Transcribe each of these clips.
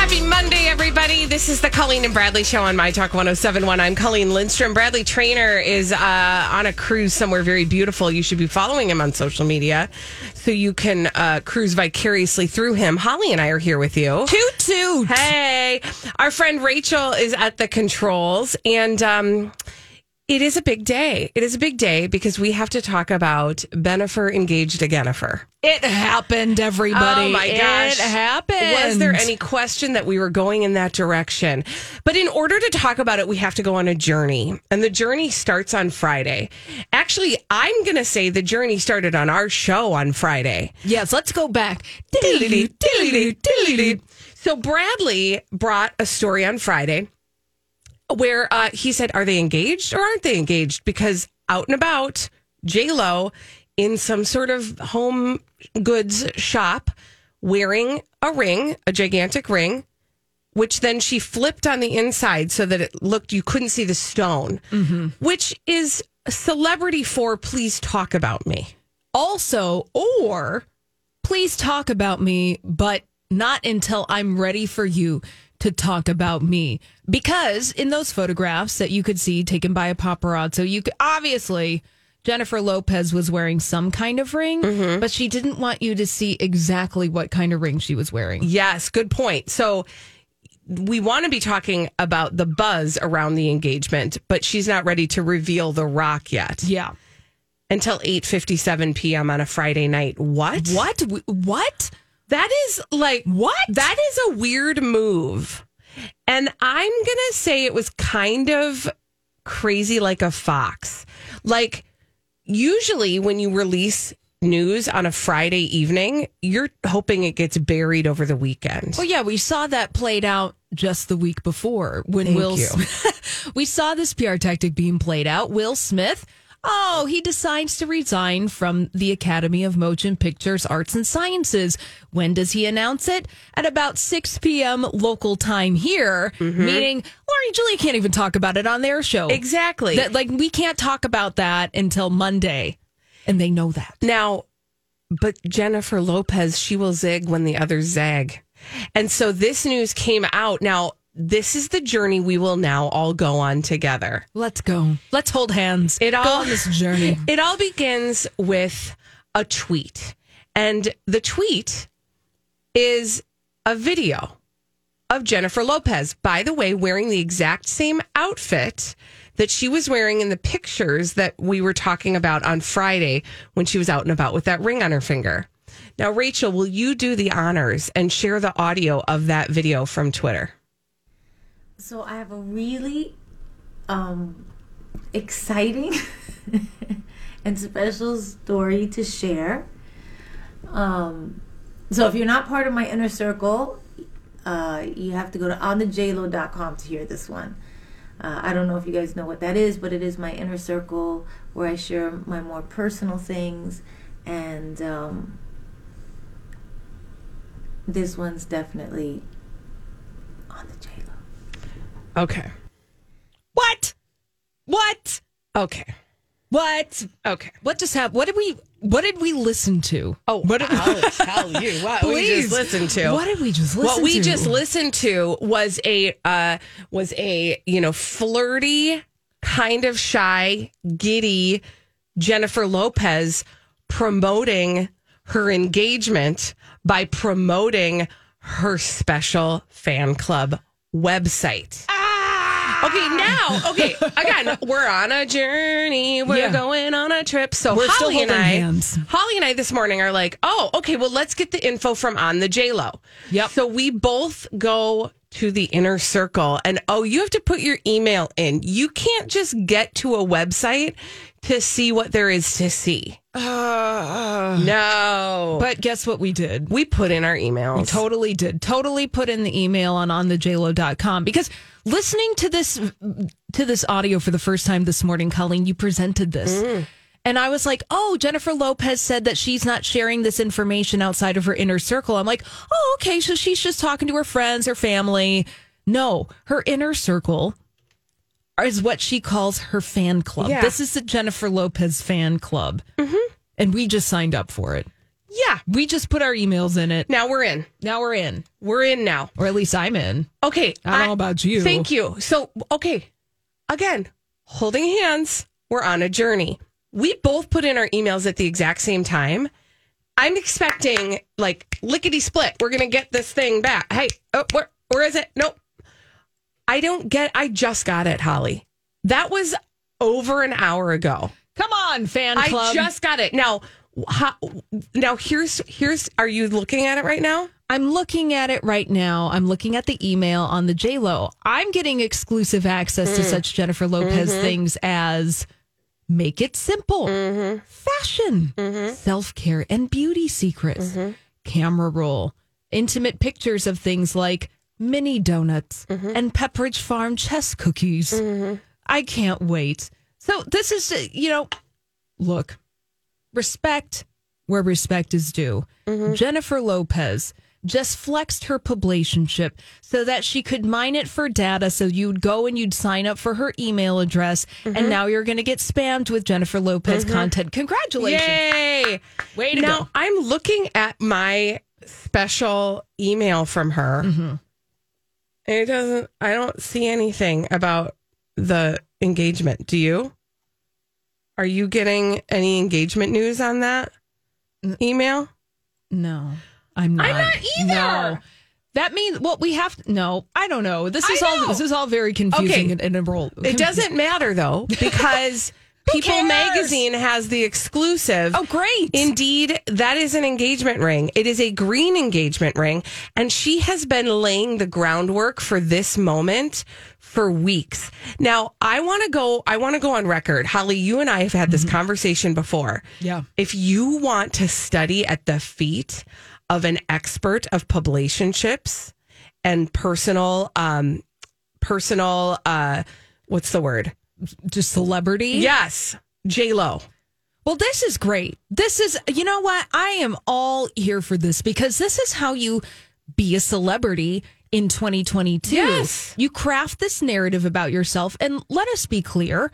Happy Monday, everybody. This is the Colleen and Bradley show on My Talk 1071. I'm Colleen Lindstrom. Bradley Traynor is uh, on a cruise somewhere very beautiful. You should be following him on social media so you can uh, cruise vicariously through him. Holly and I are here with you. Toot toot. Hey, our friend Rachel is at the controls, and um, it is a big day. It is a big day because we have to talk about Bennifer engaged to Jennifer. It happened, everybody. Oh my gosh. It happened. Was there any question that we were going in that direction? But in order to talk about it, we have to go on a journey. And the journey starts on Friday. Actually, I'm going to say the journey started on our show on Friday. Yes, let's go back. So Bradley brought a story on Friday where uh, he said, "Are they engaged or aren't they engaged?" Because out and about, J Lo in some sort of home goods shop wearing a ring, a gigantic ring, which then she flipped on the inside so that it looked you couldn't see the stone, which is celebrity for please talk about me. Also, or please talk about me, but not until I'm ready for you to talk about me. Because in those photographs that you could see taken by a paparazzo, you could obviously Jennifer Lopez was wearing some kind of ring, mm-hmm. but she didn't want you to see exactly what kind of ring she was wearing. Yes, good point. So we want to be talking about the buzz around the engagement, but she's not ready to reveal the rock yet Yeah. until 8:57 p.m. on a Friday night. What? What? What? That is like What? That is a weird move. And I'm going to say it was kind of crazy like a fox. Like usually when you release news on a Friday evening, you're hoping it gets buried over the weekend. Well, yeah, we saw that played out just the week before when Thank Will. you. we saw this PR tactic being played out. Will Smith. Oh, he decides to resign from the Academy of Motion Pictures Arts and Sciences. When does he announce it? At about 6 p.m. local time here, Mm-hmm. meaning Lori and Julia can't even talk about it on their show. Exactly. That, like, we can't talk about that until Monday. And they know that. Now, but Jennifer Lopez, she will zig when the others zag. And so this news came out. Now, this is the journey we will now all go on together. Let's go. Let's hold hands. It go all- on this journey. It all begins with a tweet. And the tweet is a video of Jennifer Lopez, by the way, wearing the exact same outfit that she was wearing in the pictures that we were talking about on Friday when she was out and about with that ring on her finger. Now, Rachel, will you do the honors and share the audio of that video from Twitter? So I have a really um, exciting and special story to share. Um, so if you're not part of my inner circle, uh, you have to go to onthejlo.com to hear this one. Uh, I don't know if you guys know what that is, but it is my inner circle where I share my more personal things, and um, this one's definitely. Okay. What? What? Okay. What? Okay. What just happened? What did we? What did we listen to? Oh, what did I'll tell you what we just listened to. What did we just listen what we to? just listened to was a uh, was a you know flirty, kind of shy, giddy Jennifer Lopez promoting her engagement by promoting her special fan club website. Ah! Okay, now, okay, again, we're on a journey. We're Yeah. going on a trip. So We're still Holly and holding I, hands. Holly and I this morning are like, oh, okay, well, let's get the info from on the J Lo. Yep. So we both go to the inner circle, and oh, you have to put your email in. You can't just get to a website to see what there is to see. Uh, no, But guess what we did? we put in our emails. Totally did. Totally put in the email on onthejlo.com because listening to this to this audio for the first time this morning, Colleen, you presented this. Mm. And I was like, oh, Jennifer Lopez said that she's not sharing this information outside of her inner circle. I'm like, oh, okay. So she's just talking to her friends, her family. No, her inner circle is what she calls her fan club. Yeah. This is the Jennifer Lopez fan club. Mm-hmm. And we just signed up for it. yeah. We just put our emails in it. Now we're in. Now we're in, We're in now. or at least I'm in. Okay. I don't know about you. Thank you. So, okay. Again, holding hands, we're on a journey. We both put in our emails at the exact same time. I'm expecting like lickety split. We're going to get this thing back. Hey, oh, where, where is it? Nope. I don't get, I just got it, Holly. That was over an hour ago. Come on, fan club. I just got it. Now, how, now here's, here's, are you looking at it right now? I'm looking at it right now. I'm looking at the email on the JLo. I'm getting exclusive access Mm. to such Jennifer Lopez Mm-hmm. things as make it simple, Mm-hmm. fashion, self care, and beauty secrets, Mm-hmm. camera roll, intimate pictures of things like mini donuts Mm-hmm. and Pepperidge Farm chess cookies. I can't wait. So this is, uh, you know, look, respect where respect is due. Jennifer Lopez just flexed her publicationship so that she could mine it for data. So you'd go and you'd sign up for her email address, and now you're going to get spammed with Jennifer Lopez content. Congratulations! Yay! Way to now go. I'm looking at my special email from her. Mm-hmm. It doesn't. I don't see anything about the engagement. Do you? Are you getting any engagement news on that email? No, I'm not. I'm not either. No. That means well, we have to, no. I don't know. This is all. This is all very confusing Okay. and, and enroll. It doesn't matter though because People cares? Magazine has the exclusive. Oh, great! Indeed, that is an engagement ring. It is a green engagement ring. And she has been laying the groundwork for this moment for weeks. Now, I want to go, I want to go on record. Holly, you and I have had this conversation before. Yeah. If you want to study at the feet of an expert of publicationships and personal, um, personal, uh, what's the word? Just celebrity. Yes. J Lo. Well, this is great. This is, you know what? I am all here for this because this is how you be a celebrity in 2022. Yes. You craft this narrative about yourself. And let us be clear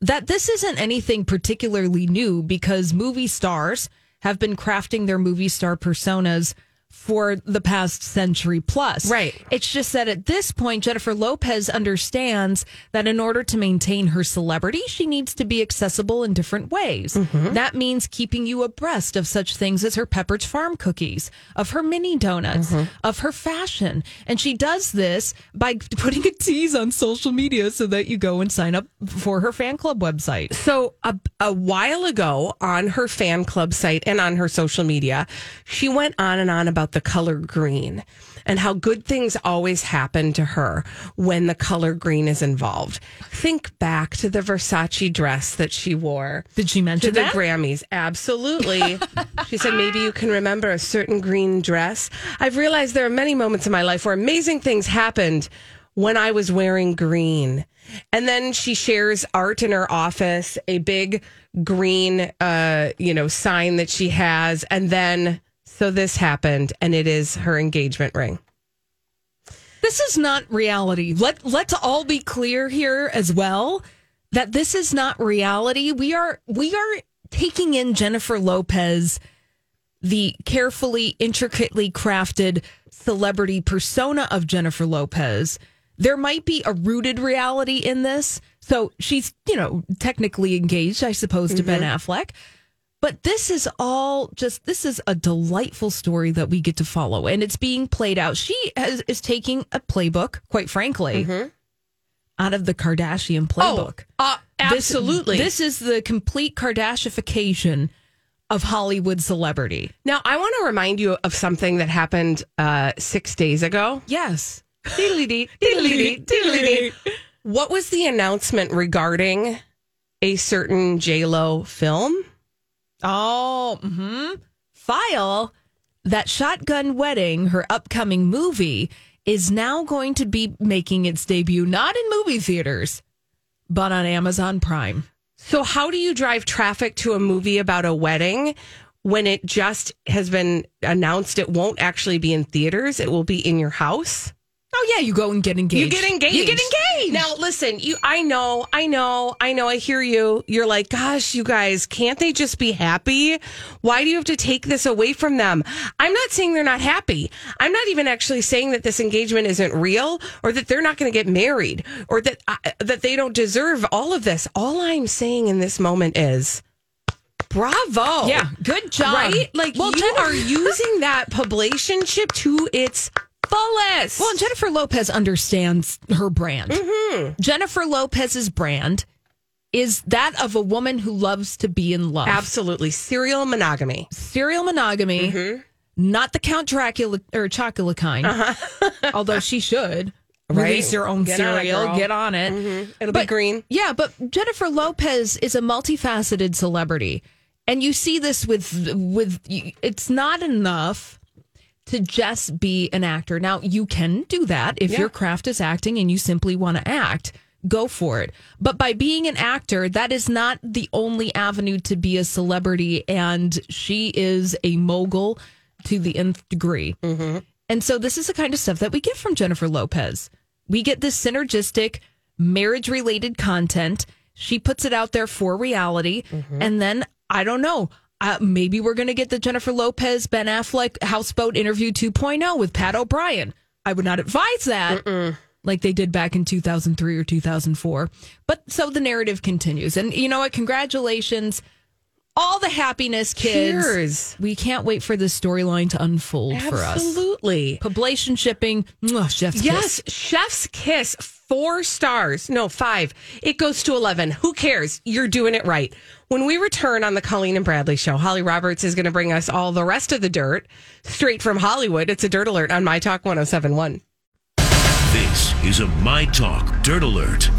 that this isn't anything particularly new because movie stars have been crafting their movie star personas for the past century plus. Right. It's just that at this point, Jennifer Lopez understands that in order to maintain her celebrity, she needs to be accessible in different ways. Mm-hmm. That means keeping you abreast of such things as her Pepperidge Farm cookies, of her mini donuts, mm-hmm. of her fashion. And she does this by putting a tease on social media so that you go and sign up for her fan club website. So a, a while ago on her fan club site and on her social media, she went on and on about the color green and how good things always happen to her when the color green is involved. Think back to the Versace dress that she wore Did she to mention the that? Grammys. Absolutely. she said, maybe you can remember a certain green dress. I've realized there are many moments in my life where amazing things happened when I was wearing green. And then she shares art in her office, a big green, uh, you know, sign that she has. And then, so this happened, and it is her engagement ring. This is not reality. Let let's all be clear here as well that this is not reality. We are we are taking in Jennifer Lopez the carefully intricately crafted celebrity persona of Jennifer Lopez. There might be a rooted reality in this. So she's, you know, technically engaged, I suppose, to Ben mm-hmm. Affleck. But this is all just this is a delightful story that we get to follow, and it's being played out. She has, is taking a playbook, quite frankly, out of the Kardashian playbook. uh, This- absolutely. This, is the complete Kardashification of Hollywood celebrity. now, I want to remind you of something that happened uh, six days ago. Yes. What was the announcement regarding a certain J Lo film? Oh, hmm file that Shotgun Wedding, her upcoming movie, is now going to be making its debut not in movie theaters, but on Amazon Prime. So, how do you drive traffic to a movie about a wedding when it just has been announced it won't actually be in theaters? It will be in your house. Oh yeah, you go and get engaged. You get engaged. You get engaged. Now, listen, you. I know, I know, I know. I hear you. You're like, gosh, you guys, can't they just be happy? Why do you have to take this away from them? I'm not saying they're not happy. I'm not even actually saying that this engagement isn't real or that they're not going to get married or that uh, that they don't deserve all of this. All I'm saying in this moment is. Bravo. Yeah, good job. Right? Like Well, you are using that publicationship to its Well, Jennifer Lopez understands her brand. Mm-hmm. Jennifer Lopez's brand is that of a woman who loves to be in love. Absolutely. Serial monogamy. serial monogamy, Mm-hmm. not the Count Dracula or Chocula kind. Although she should Uh-huh. Right. release her own Get on it, cereal, get on it. It'll But- be green. Yeah, but Jennifer Lopez is a multifaceted celebrity, and you see this with with. It's not enough to just be an actor. Now you can do that if Yeah. your craft is acting and you simply want to act. Go for it. But by being an actor, that is not the only avenue to be a celebrity. And she is a mogul to the nth degree. Mm-hmm. And so this is the kind of stuff that we get from Jennifer Lopez. We get this synergistic marriage related content. She puts it out there for reality. Mm-hmm. And then I don't know. Uh, maybe we're going to get the Jennifer Lopez Ben Affleck houseboat interview 2.0 with Pat O'Brien. I would not advise that. Like they did back in 2003 or 2004. But so the narrative continues. And you know what? Congratulations. All the happiness, kids. Cheers. We can't wait for this storyline to unfold for us. Absolutely. Publication shipping, mwah, chef's kiss. Yes, Chef's Kiss, four stars. No, five. It goes to 11. Who cares? You're doing it right. When we return on the Colleen and Bradley show, Holly Roberts is going to bring us all the rest of the dirt straight from Hollywood. It's a dirt alert on My Talk 1071. This is a My Talk Dirt Alert.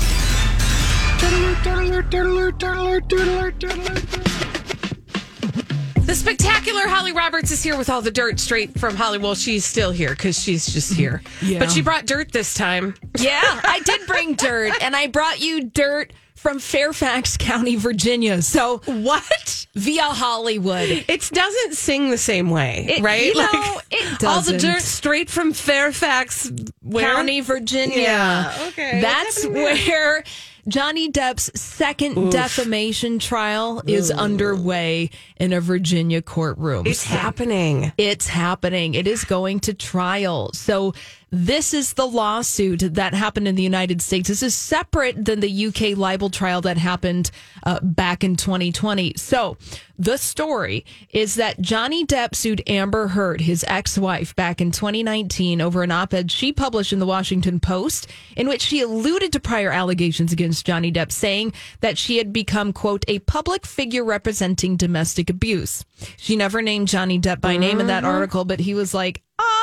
The spectacular Holly Roberts is here with all the dirt straight from Hollywood. Well, she's still here because she's just mm-hmm. here. Yeah. But she brought dirt this time. Yeah, I did bring dirt, and I brought you dirt from Fairfax County, Virginia. So What? via Hollywood. It doesn't sing the same way, It- right? you know, it All the dirt straight from Fairfax where? County, Virginia. Yeah, okay. That's happening there? where Johnny Depp's second defamation trial is underway in a Virginia courtroom. It's happening. It's happening. It is going to trial. So this is the lawsuit that happened in the United States. This is separate than the UK libel trial that happened uh, back in 2020. So the story is that Johnny Depp sued Amber Heard, his ex-wife, back in 2019 over an op-ed she published in the Washington Post in which she alluded to prior allegations against Johnny Depp, saying that she had become, quote, a public figure representing domestic abuse. She never named Johnny Depp by name in that article, but he was like, ah,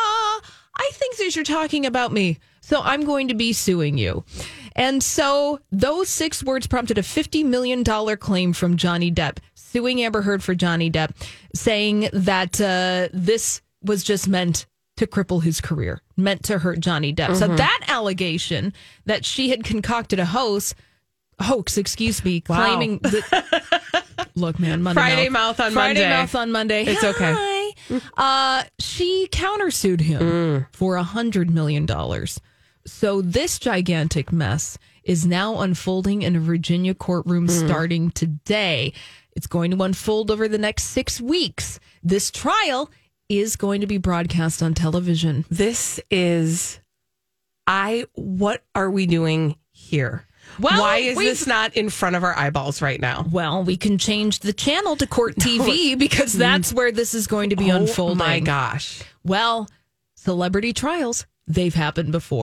I think that you're talking about me. So I'm going to be suing you. And so those six words prompted a $50 million claim from Johnny Depp, suing Amber Heard for Johnny Depp, saying that uh, this was just meant to cripple his career, meant to hurt Johnny Depp. So that allegation that she had concocted a hoax, hoax, excuse me, Wow. claiming that. Look, man, Monday Friday mouth on Friday Monday. mouth on Monday. It's okay. Uh, she countersued him Mm. for a hundred million dollars. So this gigantic mess is now unfolding in a Virginia courtroom Mm. starting today. It's going to unfold over the next six weeks. This trial is going to be broadcast on television. This is I what are we doing here? Well, Why is this not in front of our eyeballs right now? Well, we can change the channel to Court TV because that's where this is going to be Oh unfolding. my gosh. Well, celebrity trials, they've happened before.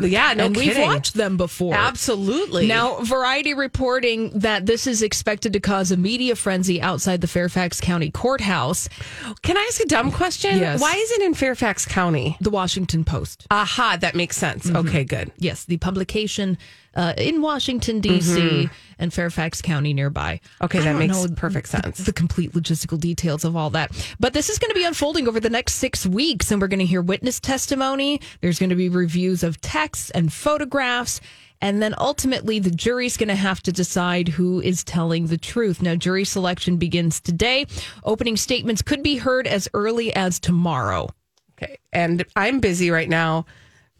Yeah, no and kidding. we've watched them before. Absolutely. Now, Variety reporting that this is expected to cause a media frenzy outside the Fairfax County Courthouse. can I ask a dumb question? Yes. Why is it in Fairfax County? The Washington Post. Aha, that makes sense. Mm-hmm. Okay, good. Yes, the publication uh, in Washington, D.C. and Fairfax County nearby. Mm-hmm. Okay, I that makes perfect the- sense. The, complete logistical details of all that. But this is going to be unfolding over the next six weeks, and we're going to hear witness testimony. There's going to be reviews of texts and photographs. And then ultimately, the jury's going to have to decide who is telling the truth. Now, jury selection begins today. Opening statements could be heard as early as tomorrow. Okay. And I'm busy right now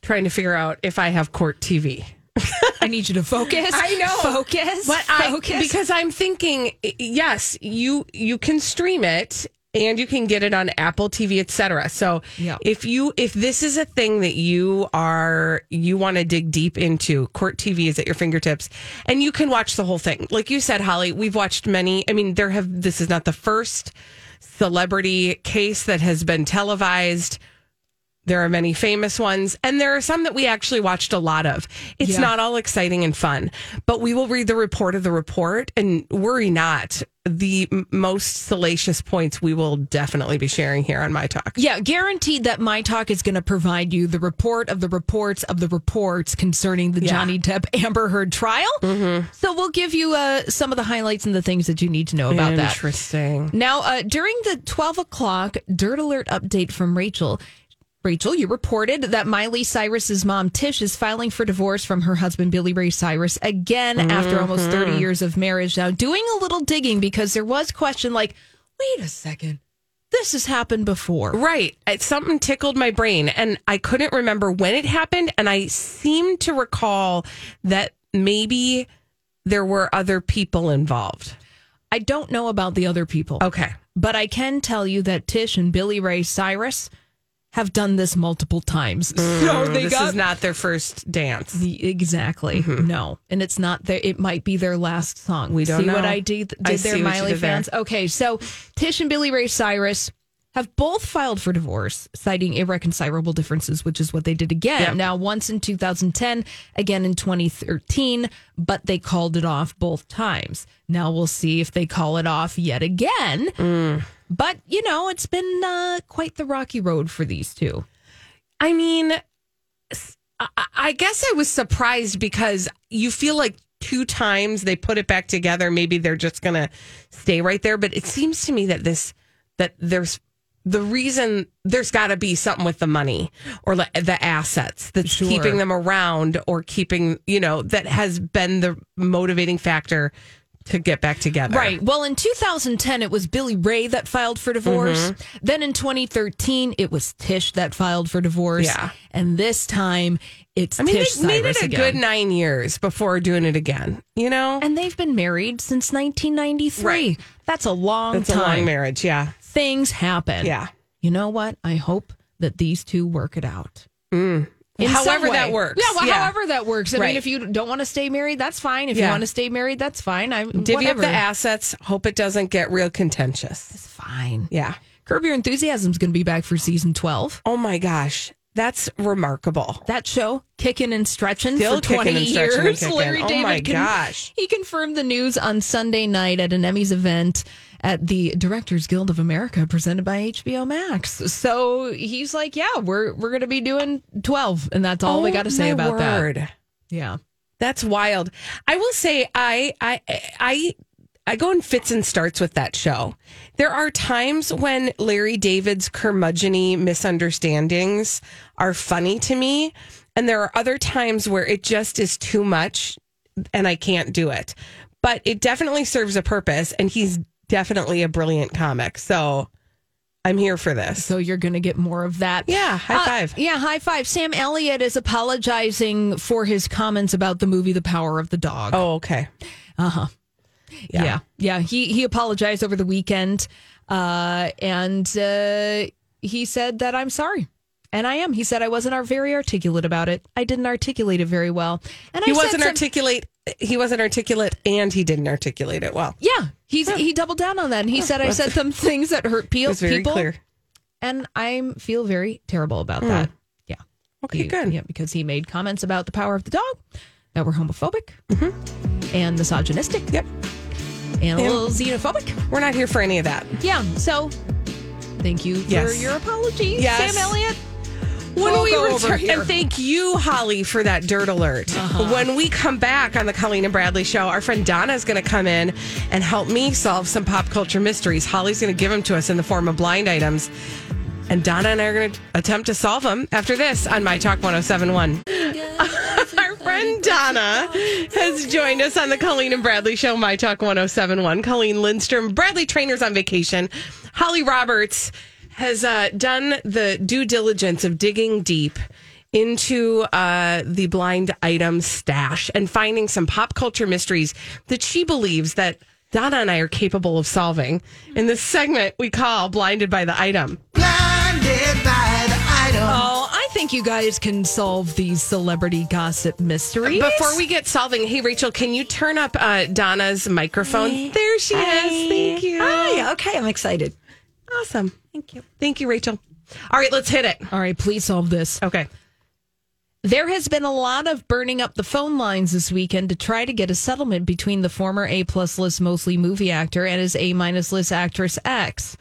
trying to figure out if I have court TV. I need you to focus. I know. Focus. But I focus. because I'm thinking yes, you you can stream it and you can get it on Apple TV, etc. So Yeah. if you if this is a thing that you are you want to dig deep into, Court TV is at your fingertips and you can watch the whole thing. Like you said, Holly, we've watched many. I mean, there have this is not the first celebrity case that has been televised. There are many famous ones, and there are some that we actually watched a lot of. It's Yeah. not all exciting and fun, but we will read the report of the report and worry not. The m- most salacious points we will definitely be sharing here on My Talk. Yeah, guaranteed that my talk is going to provide you the report of the reports of the reports concerning the Yeah. Johnny Depp Amber Heard trial. Mm-hmm. So we'll give you uh, some of the highlights and the things that you need to know about that. Interesting. Now, uh, during the 12 o'clock Dirt Alert update from Rachel, Rachel, you reported that Miley Cyrus's mom, Tish, is filing for divorce from her husband, Billy Ray Cyrus, again after almost 30 mm-hmm. years of marriage. Now, doing a little digging because there was question like, wait a second, this has happened before. Right. It, something tickled my brain, and I couldn't remember when it happened. And I seem to recall that maybe there were other people involved. I don't know about the other people. Okay. But I can tell you that Tish and Billy Ray Cyrus have done this multiple times. Mm, so they this got is not their first dance. The- Exactly. Mm-hmm. No, and it's not their. It might be their last song. We don't see what know. I did. Did I their what Miley did there. fans? Okay, so Tish and Billy Ray Cyrus have both filed for divorce, citing irreconcilable differences, which is what they did again. Yep. Now, once in 2010, again in 2013, but they called it off both times. Now we'll see if they call it off yet again. Mm. But you know, it's been uh, quite the rocky road for these two. I mean, I guess I was surprised because you feel like two times they put it back together. Maybe they're just going to stay right there. But it seems to me that this, that there's the reason there's got to be something with the money or the assets that's Sure. keeping them around or keeping, you know, that has been the motivating factor to get back together. Right. Well, in 2010, it was Billy Ray that filed for divorce. Mm-hmm. Then in 2013, it was Tish that filed for divorce. Yeah. And this time, it's I mean, Tish they made it a again. good nine years before doing it again, you know? and they've been married since 1993. Right. That's a long a time. long marriage. Yeah. Things happen. Yeah. You know what? I hope that these two work it out. Mm. In However that works. Yeah, well, Yeah. however that works. I Right. mean, if you don't want to stay married, that's fine. If you want to stay married, that's fine. I Divvy up whatever. the assets. Hope it doesn't get real contentious. It's fine. Yeah. Curb Your Enthusiasm is going to be back for season 12. Oh my gosh. That's remarkable. That show, kicking and stretching Still for 20 kicking and stretching and years. Larry Oh David my gosh. He confirmed the news on Sunday night at an Emmys event at the Directors Guild of America presented by HBO Max. So he's like, yeah, we're we're going to be doing 12 and that's all we Oh, got to say about word. that. Yeah. That's wild. I will say I I I I go in fits and starts with that show. There are times when Larry David's curmudgeony misunderstandings are funny to me, and there are other times where it just is too much and I can't do it. But it definitely serves a purpose and he's definitely a brilliant comic. So I'm here for this. So you're going to get more of that. Yeah, high Uh, five. yeah, high five. Sam Elliott is apologizing for his comments about the movie The Power of the Dog. Oh, okay. Uh huh. Yeah. Yeah. yeah, He he apologized over the weekend, uh, and uh, he said that I'm sorry, and I am. He said I wasn't very articulate about it. I didn't articulate it very well, and He I said wasn't articulate he wasn't articulate and he didn't articulate it well. Yeah, he's he doubled down on that, and he said I said some things that hurt pe- It was very people, clear. and I feel very terrible about that. Mm. Yeah. Okay, He- good. Yeah, because he made comments about the power of the dog that were homophobic mm-hmm. and misogynistic. Yep. And a little xenophobic. We're not here for any of that. Yeah. So thank you for Yes. your apologies, Yes. Sam Elliott. When We'll we return, and thank you, Holly, for that dirt alert. When we come back on the Colleen and Bradley show, our friend Donna is going to come in and help me solve some pop culture mysteries. Holly's going to give them to us in the form of blind items. And Donna and I are going to attempt to solve them after this on My Talk 1071. Our friend Donna has joined us on the Colleen and Bradley show, My Talk 1071. Colleen Lindstrom, Bradley Traynor's on vacation. Holly Roberts has uh, done the due diligence of digging deep into uh, the blind item stash and finding some pop culture mysteries that she believes that Donna and I are capable of solving in this segment we call Blinded by the Item. Blinded by the Item. Oh, I think you guys can solve these celebrity gossip mysteries. Before we get solving, hey Rachel, can you turn up uh, Donna's microphone? There she is. Thank you. Hi. Okay, I'm excited. Awesome. Thank you. Thank you, Rachel. All right, let's hit it. All right, please solve this. Okay. There has been a lot of burning up the phone lines this weekend to try to get a settlement between the former A plus list mostly movie actor and his A minus list actress ex.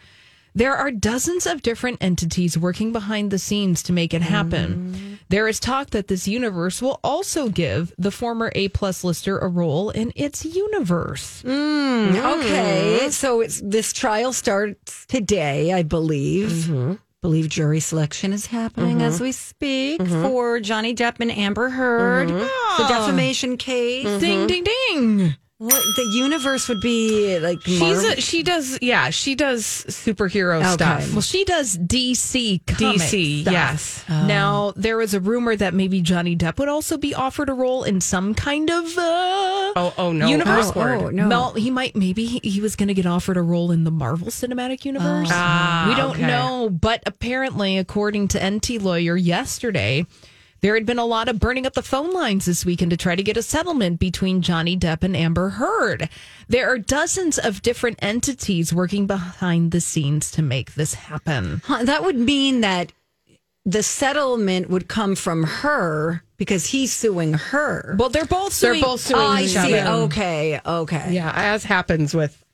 There are dozens of different entities working behind the scenes to make it happen. Mm. There is talk that this universe will also give the former A plus lister a role in its universe. Mm. Mm. Okay, so it's this trial starts today, I believe. Mm-hmm. Believe jury selection is happening as mm-hmm. we speak mm-hmm. for Johnny Depp and Amber Heard, the defamation case. Ding, ding, ding. What the universe would be like? She's a, she does yeah she does superhero Okay. stuff. Well, she does DC comic DC stuff. yes. Now there was a rumor that maybe Johnny Depp would also be offered a role in some kind of uh, Oh oh no universe. awkward. Oh, no. Mel- he might maybe he, he was going to get offered a role in the Marvel Cinematic Universe. Ah, we don't okay. know, but apparently, according to Enty Lawyer yesterday. There had been a lot of burning up the phone lines this weekend to try to get a settlement between Johnny Depp and Amber Heard. There are dozens of different entities working behind the scenes to make this happen. Huh, that would mean that the settlement would come from her because he's suing her. Well, they're both They're both suing oh, I each see. other. Okay, okay. Yeah, as happens with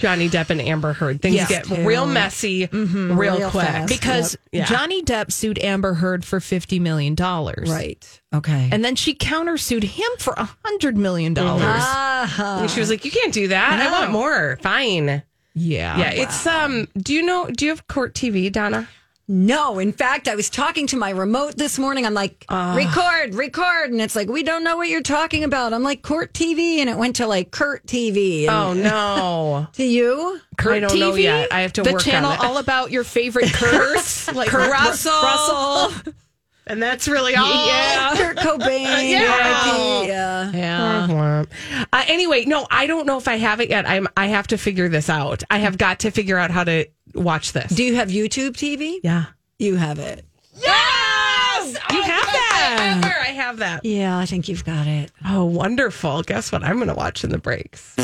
Johnny Depp and Amber Heard, things Yeah. get real messy real, Real quick fast. because Yeah. Johnny Depp sued Amber Heard for fifty million dollars, Right. Okay. And then she countersued him for a hundred million dollars. Ah, And she was like, "You can't do that. I, want more. Fine." Yeah, Yeah, it's um. Do you know? Do you have Court TV, Donna? No, in fact, I was talking to my remote this morning. I'm like, ah. record, record. And it's like, we don't know what you're talking about. I'm like, Court TV. And it went to like Kurt TV. And Oh no. To you? Kurt I don't know TV, yet. I have to the work on channel it. all about your favorite Kurt's, like Kurt Russell. Russell. and that's really all. Yeah, Kurt Cobain. Yeah. RIP, Yeah. yeah. Uh, anyway, no, I don't know if I have it yet. I'm. I have to figure this out. I have got to figure out how to watch this. Do you have YouTube TV? yeah. You have it. Yes, you have that. I have that. Yeah, I think you've got it. Oh, wonderful! Guess what? I'm going to watch in the breaks.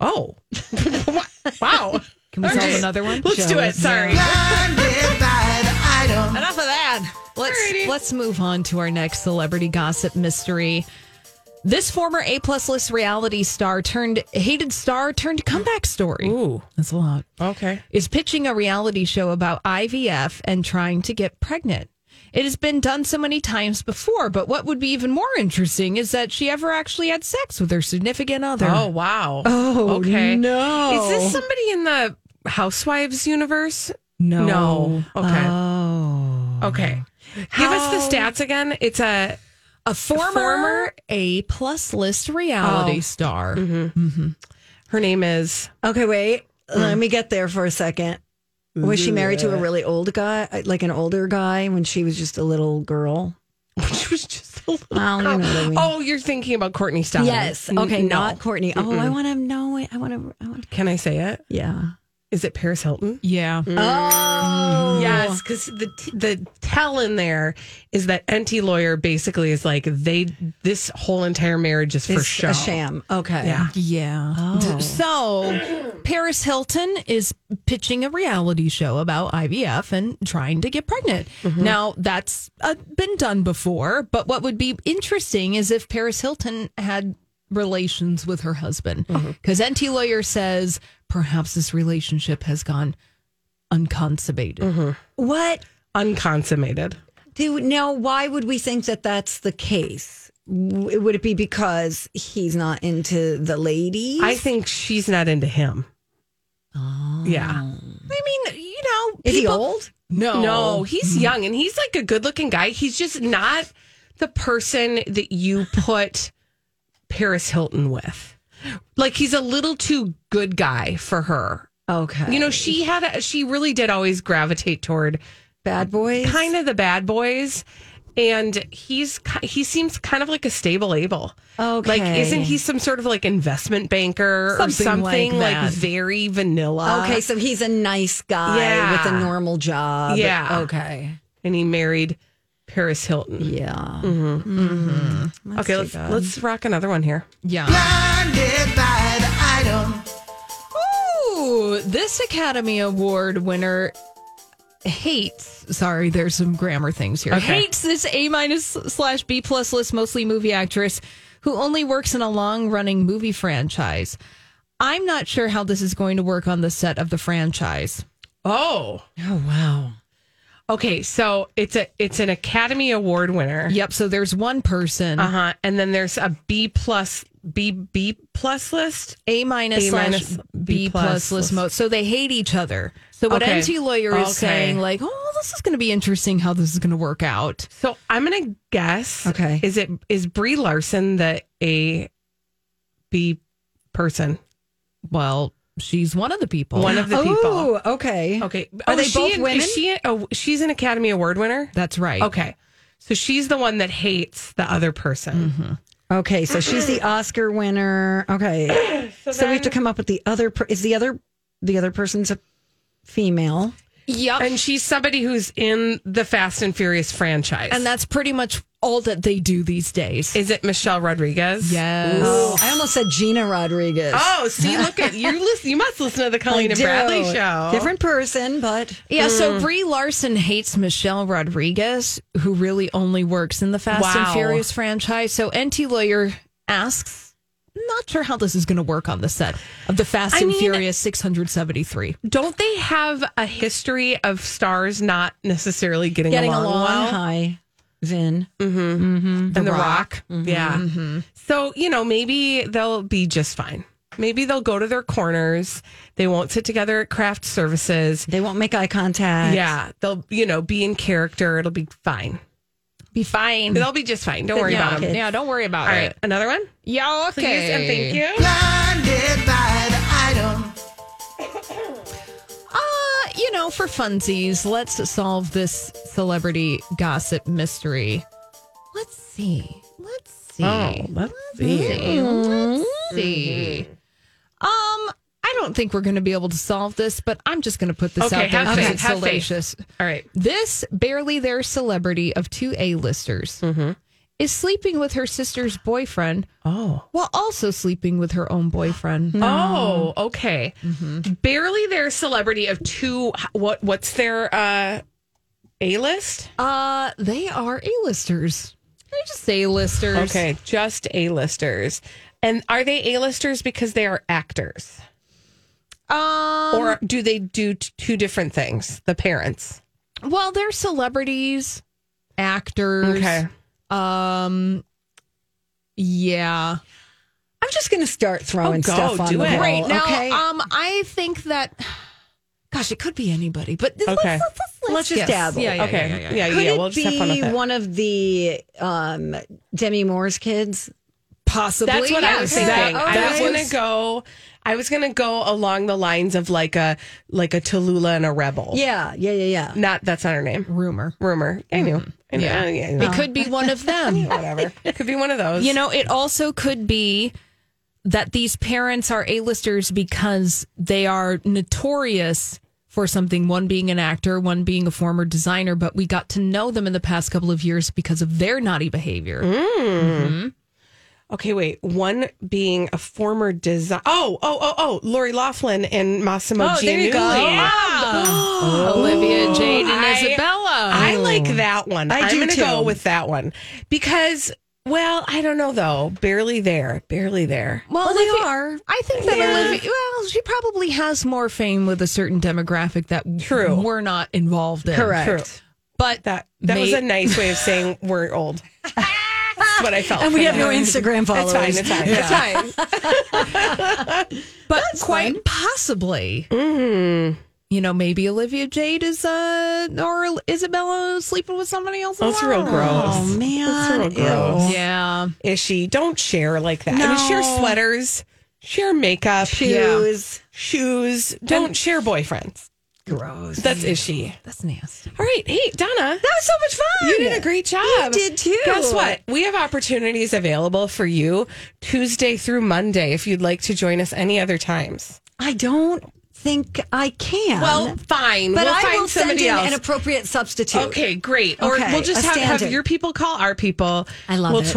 Oh, wow! Can we solve another one? Let's do it. Sorry. That. let's let's move on to our next celebrity gossip mystery. This former A plus list reality star turned hated star turned comeback story. Ooh, That's a lot. okay. Is pitching a reality show about IVF and trying to get pregnant. It has been done so many times before, but what would be even more interesting is that she ever actually had sex with her significant other. Oh wow. Oh, okay. no. Is this somebody in the Housewives universe? no. No. Okay. Oh. Okay. Give us the stats again. It's a A former, Former- A plus list reality Oh. star. her name is Okay, wait. Hmm. Let me get there for a second. Was she married to a really old guy, like an older guy, when she was just a little girl? she was just a little you know I mean. Oh, you're thinking about Courtney Stodden. Yes. N- Okay, no. not Courtney. Oh, I want to know. it. I want to. I want. Can I say it? Yeah. Is it Paris Hilton? Yeah. Mm. Oh, mm. Yes, because the the tell in there is that Enty lawyer basically is like they this whole entire marriage is for It's show. a sham. Okay. Yeah. Yeah. Oh. So Paris Hilton is pitching a reality show about IVF and trying to get pregnant. Mm-hmm. Now, that's uh, been done before, but what would be interesting is if Paris Hilton had relations with her husband. Mm-hmm. Because Enty Lawyer says perhaps this relationship has gone unconsummated. Mm-hmm. What Unconsummated. do now? Why would we think that that's the case? Would it be because he's not into the ladies? I think she's not into him. Oh. Yeah. I mean, you know, Is he old? No. No, he's mm-hmm. young and he's like a good looking guy. He's just not the person that you put Paris Hilton with. Like he's a little too good guy for her. Okay. You know, she had a, she really did always gravitate toward bad boys. kind of the bad boys. And he's he seems kind of like a stable able. Okay. Like isn't he some sort of like investment banker or Something something like like, very vanilla? Okay, so he's a nice guy Yeah. with a normal job. Yeah. Okay. and he married Paris Hilton. Yeah. Mm-hmm. Okay, let's let's rock another one here. Yeah. Blinded by the item. Ooh, this Academy Award winner hates. Sorry, there's some grammar things here. Okay. Hates this A minus slash B plus list, mostly movie actress who only works in a long running movie franchise. I'm not sure how this is going to work on the set of the franchise. Oh, Oh wow. Okay. So it's a it's an Academy Award winner. Yep. So there's one person, Uh huh. And then there's a B plus B B plus list. A minus A slash minus, B B plus plus list mode. So they hate each other. So what Okay. Enty lawyer is Okay. saying, like, oh, this is going to be interesting how this is going to work out. So I'm gonna guess. Okay. Is it is Brie Larson the A B person? Well, she's one of the people. One of the oh, people. Oh, okay. Okay. Are Oh, they is she both an- women? Is she? Oh, she's an Academy Award winner. That's right. Okay. So she's the one that hates the other person. Mm-hmm. Okay, so she's the Oscar winner. Okay. So, we have to come up with the other per- is the other the other person's a female. Yep. And she's somebody who's in the Fast and Furious franchise. And that's pretty much all that they do these days. is it Michelle Rodriguez? yes. Oh, I almost said Gina Rodriguez. Oh, see, look at you. Listen, you must listen to the Colleen and do. Bradley show. Different person, but Yeah, Mm. so Brie Larson hates Michelle Rodriguez, who really only works in the Fast and Furious franchise. So Enty Lawyer asks, not sure how this is going to work on the set of the Fast I and mean- Furious 673. Don't they have a history of stars not necessarily getting, getting along, along. well? Hi, Vin. and The Rock. Mm-hmm. Yeah. So, you know, maybe they'll be just fine. Maybe they'll go to their corners. They won't sit together at craft services. They won't make eye contact. Yeah. They'll, you know, be in character. It'll be fine. Be fine. They'll be just fine. Don't worry yeah, about them. yeah, don't worry about All it. right. Another one? Yeah, okay. Please and thank you. Blinded by the item. Uh, you know, for funsies, let's solve this celebrity gossip mystery. Let's see. Let's see. Oh, let's see. Let's see. Um, I don't think we're going to be able to solve this, but I'm just going to put this Okay, out there because it's have faith. All right. This barely there celebrity of two A-listers Mm-hmm. Is sleeping with her sister's boyfriend Oh. while also sleeping with her own boyfriend. Oh, okay. Mm-hmm. Barely their celebrity of two. What? What's their uh, A list? Uh, they are A-listers. They're just A-listers. Okay, just A listers. And are they A listers because they are actors? Um, or do they do t- two different things? The parents. well, they're celebrities, actors. Okay. Um, yeah. I'm just going to start throwing Oh, go, stuff on do the it. wall. Right now, okay? um, I think that. Gosh, it could be anybody, but let's- Okay. let's, let's, Let's just dabble. Yeah, yeah, okay. yeah, yeah, yeah. yeah, Could yeah. it We'll just have fun with be one of the um, Demi Moore's kids? Possibly. That's what I was yes. thinking. That- I was gonna go. I was gonna go along the lines of like a like a Tallulah and a rebel. Yeah, yeah, yeah, yeah. Not that's not her name. Rumer. Rumer. I knew. Hmm. I knew. Yeah. yeah. yeah. It could be one of them. Whatever. It could be one of those. You know, it also could be that these parents are A-listers because they are notorious for something, one being an actor, one being a former designer, but we got to know them in the past couple of years because of their naughty behavior. Hmm. Mm-hmm. Okay, wait. One being a former design. Oh, oh, oh, oh. Lori Loughlin and Mossimo Oh, there you go. Giannulli. Oh. Olivia Jade and I- Isabella. I like that one. I am do going to go with that one because, well, I don't know though. Barely there. Barely there. well, Well, they Olivia- are. I think that Yeah. Olivia, well, she probably has more fame with a certain demographic that True. we're not involved in. Correct. True. But That that was a nice way of saying we're old. That's what I felt. And we have no. Instagram followers. It's fine. It's fine. It's fine. but quite possibly, you know, maybe Olivia Jade is uh or Isabella sleeping with somebody else. That's real gross. Oh man, That's real Ew. gross. Yeah, Is she? Don't share like that. I mean, share sweaters, share makeup, Shoes. shoes. Don't share boyfriends. Gross. That's ishy. that's nasty. All right. Hey, Donna. That was so much fun. You did a great job. You did too. Guess what? We have opportunities available for you Tuesday through Monday if you'd like to join us any other times. I don't think I can. Well, fine. but we'll I find will send in else. an appropriate substitute. okay, great. Or we'll just have, have your people call our people. I love We'll it.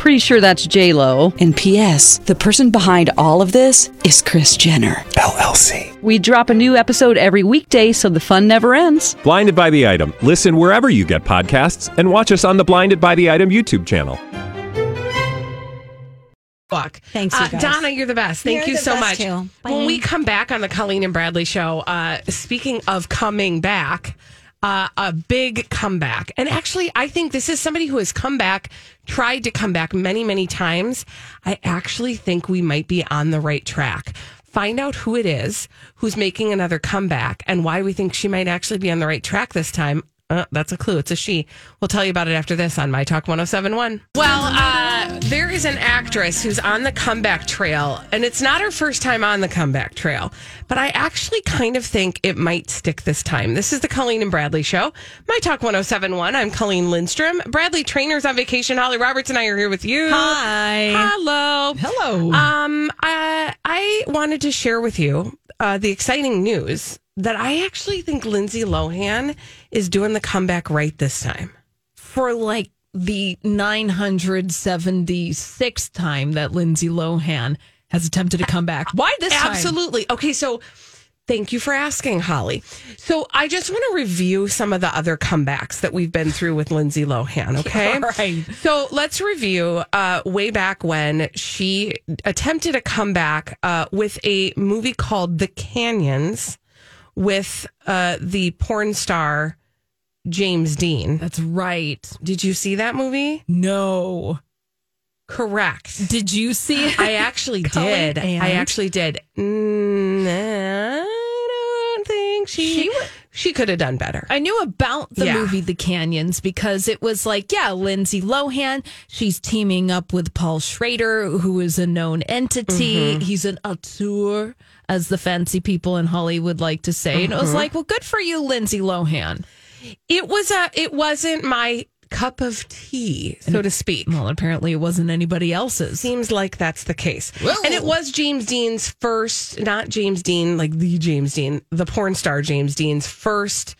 Pretty sure that's J Lo. And P.S. The person behind all of this is Kris Jenner LLC. We drop a new episode every weekday, so the fun never ends. Blinded by the item. Listen wherever you get podcasts, and watch us on the Blinded by the Item YouTube channel. Fuck. Thanks, you Uh. Donna, you're the best. Thank You're you so much. When we come back on the Colleen and Bradley show, uh, speaking of coming back, uh, a big comeback. And actually, I think this is somebody who has come back, tried to come back many, many times. I actually think we might be on the right track. Find out who it is who's making another comeback and why we think she might actually be on the right track this time. Uh, that's a clue. It's a she. We'll tell you about it after this on My Talk 1071. Well, uh, there is an actress who's on the comeback trail, and it's not her first time on the comeback trail, but I actually kind of think it might stick this time. This is the Colleen and Bradley Show. My Talk 1071. I'm Colleen Lindstrom. Bradley Traynor's on vacation. Holly Roberts and I are here with you. Hi. Hello. Hello. Um, I, I wanted to share with you uh, the exciting news that I actually think Lindsay Lohan is doing the comeback right this time. For like the 976th time that Lindsay Lohan has attempted to come back. Why this time? Absolutely. Okay, so thank you for asking, Holly. So I just want to review some of the other comebacks that we've been through with Lindsay Lohan. Okay, All right. So let's review uh, way back when she attempted a comeback uh, with a movie called The Canyons with uh, the porn star James Deen. That's right. Did you see that movie? No. Correct. Did you see it? I actually did. and? I actually did. Mm, think she. She wa- she could have done better. I knew about the Yeah. movie The Canyons because it was like, yeah, Lindsay Lohan, she's teaming up with Paul Schrader, who is a known entity. Mhm. He's an auteur, as the fancy people in Hollywood like to say. And it was Mhm. like, well, good for you, Lindsay Lohan. It was a. It wasn't my cup of tea, so to speak. Well, apparently it wasn't anybody else's. Seems like that's the case. And it was James Deen's first, not James Dean, like the James Dean, the porn star James Deen's first,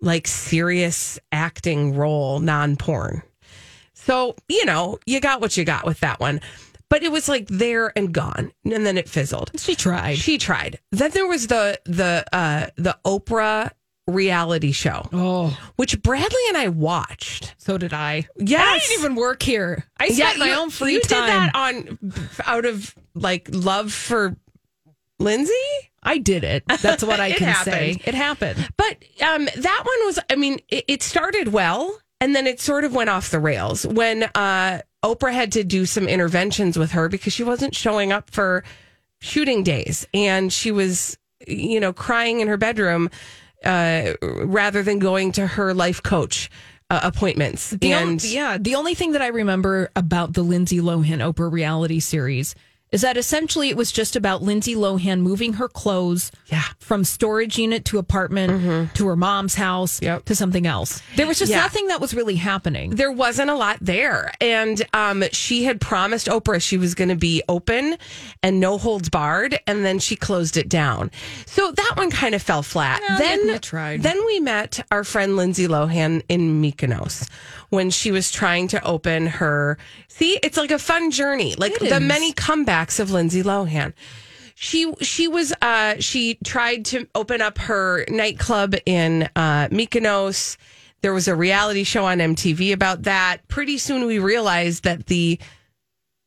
like serious acting role, non porn. So, you know, you got what you got with that one. But it was like there and gone. And then it fizzled. She tried. She tried. Then there was the the uh the Oprah reality show. Oh. Which Bradley and I watched. So did I. Yes. I didn't even work here. I spent my you- own free you time. did that on out of like love for Lindsay. I did it. That's what I can happened. say. It happened. But um, that one was. I mean, it, it started well, and then it sort of went off the rails when uh, Oprah had to do some interventions with her because she wasn't showing up for shooting days, and she was, you know, crying in her bedroom uh, rather than going to her life coach uh, appointments. The and on- yeah, the only thing that I remember about the Lindsay Lohan Oprah reality series is that essentially it was just about Lindsay Lohan moving her clothes Yeah. from storage unit to apartment to her mom's house to something else. There was just Yeah. nothing that was really happening. there wasn't a lot there. And um, she had promised Oprah she was going to be open and no holds barred, and then she closed it down. So that one kind of fell flat. then tried. Then we met our friend Lindsay Lohan in Mykonos when she was trying to open her. See, it's like a fun journey, like It the is. many comebacks of Lindsay Lohan she she was uh she tried to open up her nightclub in uh Mykonos. There was a reality show on MTV about that. Pretty soon we realized that the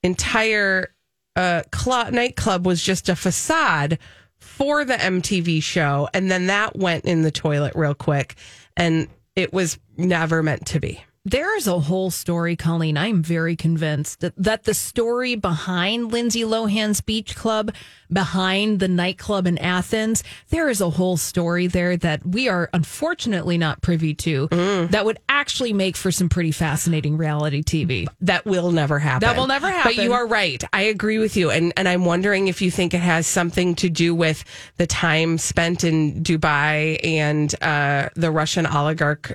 entire uh club nightclub was just a facade for the MTV show and then that went in the toilet real quick and it was never meant to be. There is a whole story, Colleen. I'm very convinced that, that the story behind Lindsay Lohan's Beach Club, behind the nightclub in Athens, there is a whole story there that we are unfortunately not privy to that would actually make for some pretty fascinating reality TV. That will never happen. That will never happen. But you are right. I agree with you. And and I'm wondering if you think it has something to do with the time spent in Dubai and uh, the Russian oligarch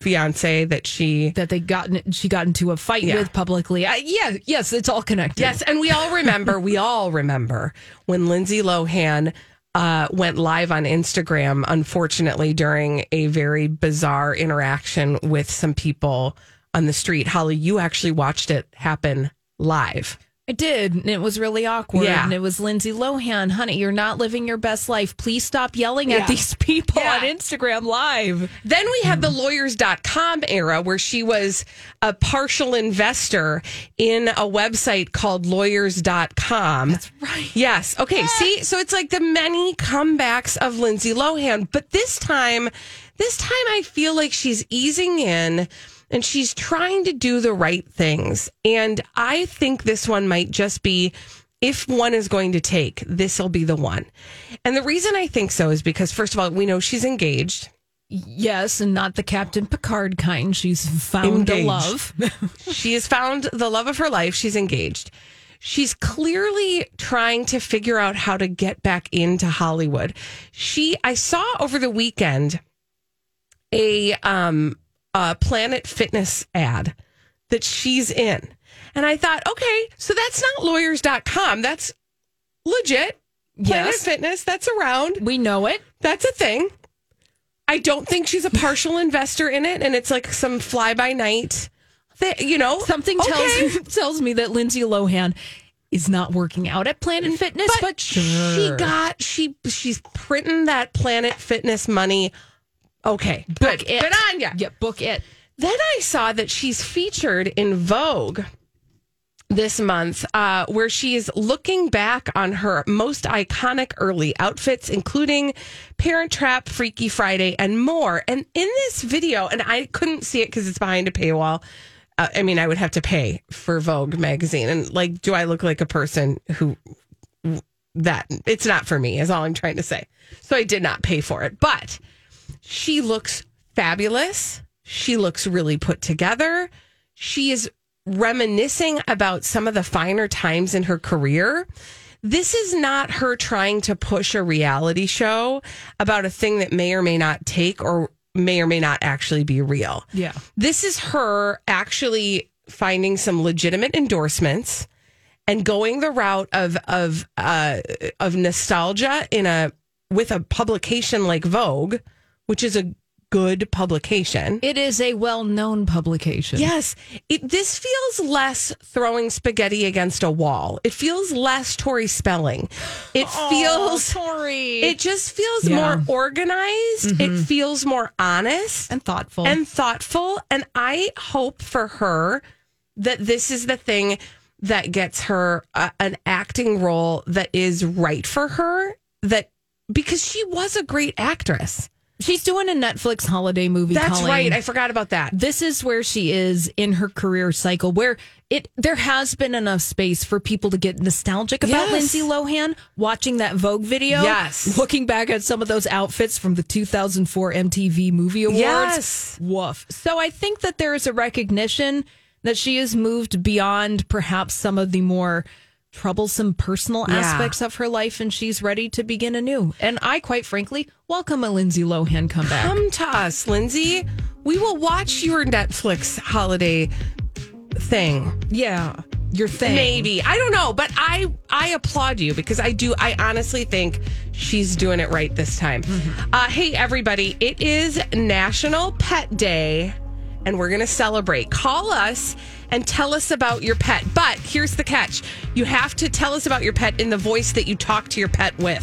fiance that she That they got she got into a fight Yeah. with publicly. I, yeah, yes, it's all connected. Yes, and we all remember, we all remember when Lindsay Lohan uh, went live on Instagram, unfortunately, during a very bizarre interaction with some people on the street. Holly, you actually watched it happen live. I did, and it was really awkward. Yeah. And it was Lindsay Lohan, honey, you're not living your best life. Please stop yelling Yeah. at these people Yeah. on Instagram Live. Then we had the lawyers.com era where she was a partial investor in a website called lawyers.com. That's right. Yes. Okay. Ah. See, so it's like the many comebacks of Lindsay Lohan, but this time, this time I feel like she's easing in and she's trying to do the right things. And I think this one might just be if one is going to take, this will be the one. And the reason I think so is because, first of all, we know she's engaged. Yes, and not the Captain Picard kind. She's found Engaged. a love. she has found the love of her life. She's engaged. She's clearly trying to figure out how to get back into Hollywood. She, I saw over the weekend a um a Planet Fitness ad that she's in. And I thought, okay, so that's not lawyers.com. That's legit. Planet Yes. Fitness, that's around. we know it. That's a thing. I don't think she's a partial investor in it, and it's like some fly by night. Thing, you know, Something Okay. tells tells me that Lindsay Lohan is not working out at Planet Fitness, but, she sure. got she she's printing that Planet Fitness money. Okay, good. it. Good on ya. Yeah, book it. Then I saw that she's featured in Vogue this month, uh, where she is looking back on her most iconic early outfits, including Parent Trap, Freaky Friday, and more. And in this video, and I couldn't see it because it's behind a paywall. Uh, I mean, I would have to pay for Vogue magazine. And like, do I look like a person who that it's not for me, is all I'm trying to say. So I did not pay for it. But She looks fabulous. She looks really put together. She is reminiscing about some of the finer times in her career. This is not her trying to push a reality show about a thing that may or may not take or may or may not actually be real. Yeah. This is her actually finding some legitimate endorsements and going the route of of uh, of nostalgia in a with a publication like Vogue, which is a good publication. It is a well known publication. Yes, it, this feels less throwing spaghetti against a wall. It feels less Tori Spelling. It feels Tori. It just feels Yeah. more organized. It feels more honest and thoughtful. and thoughtful. And I hope for her that this is the thing that gets her uh, an acting role that is right for her. That because she was a great actress. She's doing a Netflix holiday movie. That's Colleen. right. I forgot about that. This is where she is in her career cycle, where it there has been enough space for people to get nostalgic about Yes. Lindsay Lohan. Watching that Vogue video, Yes. looking back at some of those outfits from the 2004 MTV Movie Awards. Yes. woof. So I think that there is a recognition that she has moved beyond perhaps some of the more troublesome personal Yeah. aspects of her life and she's ready to begin anew. And I quite frankly welcome a Lindsay Lohan comeback. Come to us, Lindsay. We will watch your Netflix holiday thing. yeah, your thing. Maybe. I don't know, but I I applaud you because I do I honestly think she's doing it right this time. Uh, hey everybody, it is National Pet Day and we're going to celebrate. Call us and tell us about your pet. But here's the catch. You have to tell us about your pet in the voice that you talk to your pet with.